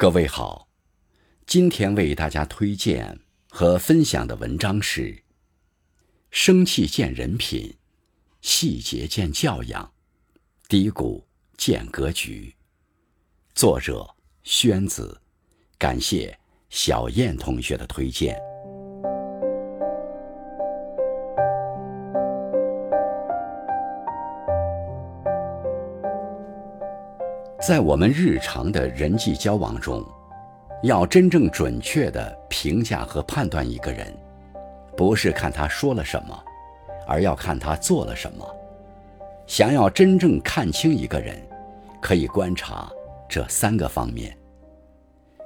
各位好，今天为大家推荐和分享的文章是《生气见人品，细节见教养，低谷见格局》。作者宣子，感谢小燕同学的推荐。在我们日常的人际交往中，要真正准确地评价和判断一个人，不是看他说了什么，而要看他做了什么。想要真正看清一个人，可以观察这三个方面：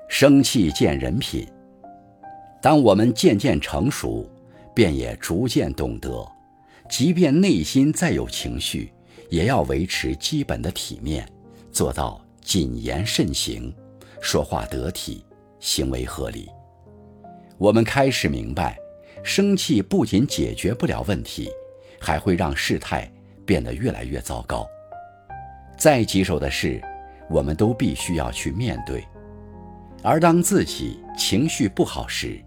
生气见人品。当我们渐渐成熟，便也逐渐懂得，即便内心再有情绪，也要维持基本的体面。做到谨言慎行，说话得体，行为合理。我们开始明白，生气不仅解决不了问题，还会让事态变得越来越糟糕。再棘手的事，我们都必须要去面对。而当自己情绪不好时，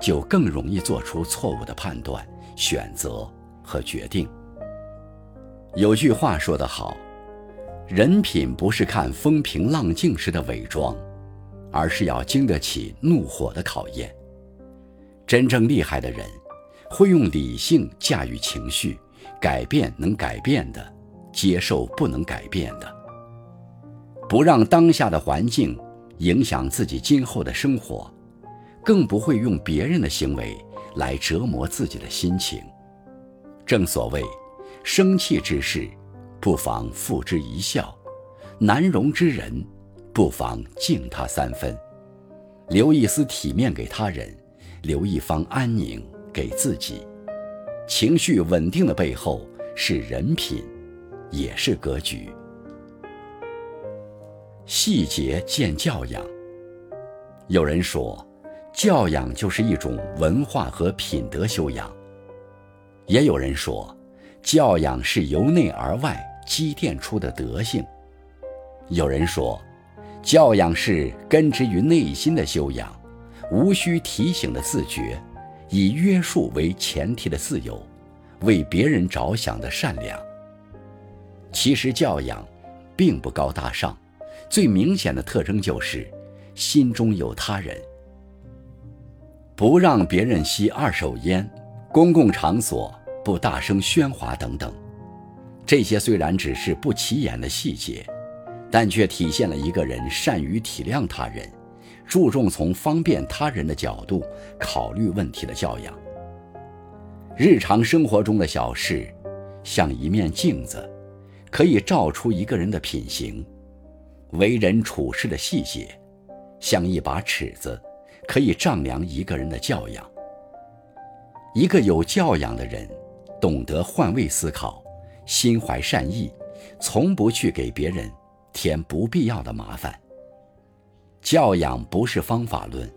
就更容易做出错误的判断、选择和决定。有句话说得好。人品不是看风平浪静时的伪装，而是要经得起怒火的考验。真正厉害的人，会用理性驾驭情绪，改变能改变的，接受不能改变的，不让当下的环境影响自己今后的生活，更不会用别人的行为来折磨自己的心情。正所谓，生气之事。不妨付之一笑，难容之人，不妨敬他三分，留一丝体面给他人，留一方安宁给自己。情绪稳定的背后是人品，也是格局。细节见教养。有人说，教养就是一种文化和品德修养；也有人说，教养是由内而外。积淀出的德性。有人说，教养是根植于内心的修养，无需提醒的自觉，以约束为前提的自由，为别人着想的善良。其实教养并不高大上，最明显的特征就是心中有他人，不让别人吸二手烟，公共场所不大声喧哗等等。这些虽然只是不起眼的细节，但却体现了一个人善于体谅他人、注重从方便他人的角度考虑问题的教养。日常生活中的小事，像一面镜子，可以照出一个人的品行；为人处事的细节，像一把尺子，可以丈量一个人的教养。一个有教养的人，懂得换位思考。心怀善意，从不去给别人添不必要的麻烦。教养不是方法论，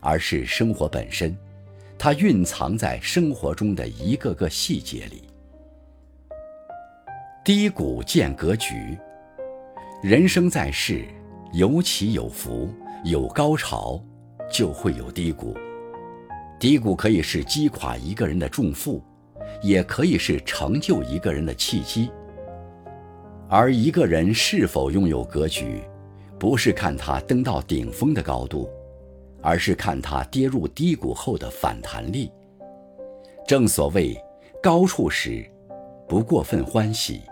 而是生活本身，它蕴藏在生活中的一个个细节里。低谷见格局，人生在世，有起有伏，有高潮，就会有低谷。低谷可以是击垮一个人的重负。也可以是成就一个人的契机。而一个人是否拥有格局，不是看他登到顶峰的高度，而是看他跌入低谷后的反弹力。正所谓，高处时不过分欢喜，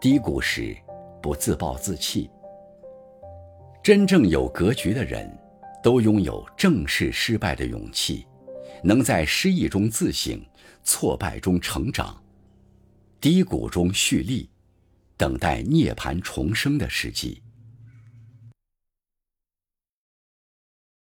低谷时不自暴自弃。真正有格局的人，都拥有正视失败的勇气。能在失意中自省，挫败中成长，低谷中蓄力，等待涅槃重生的时机。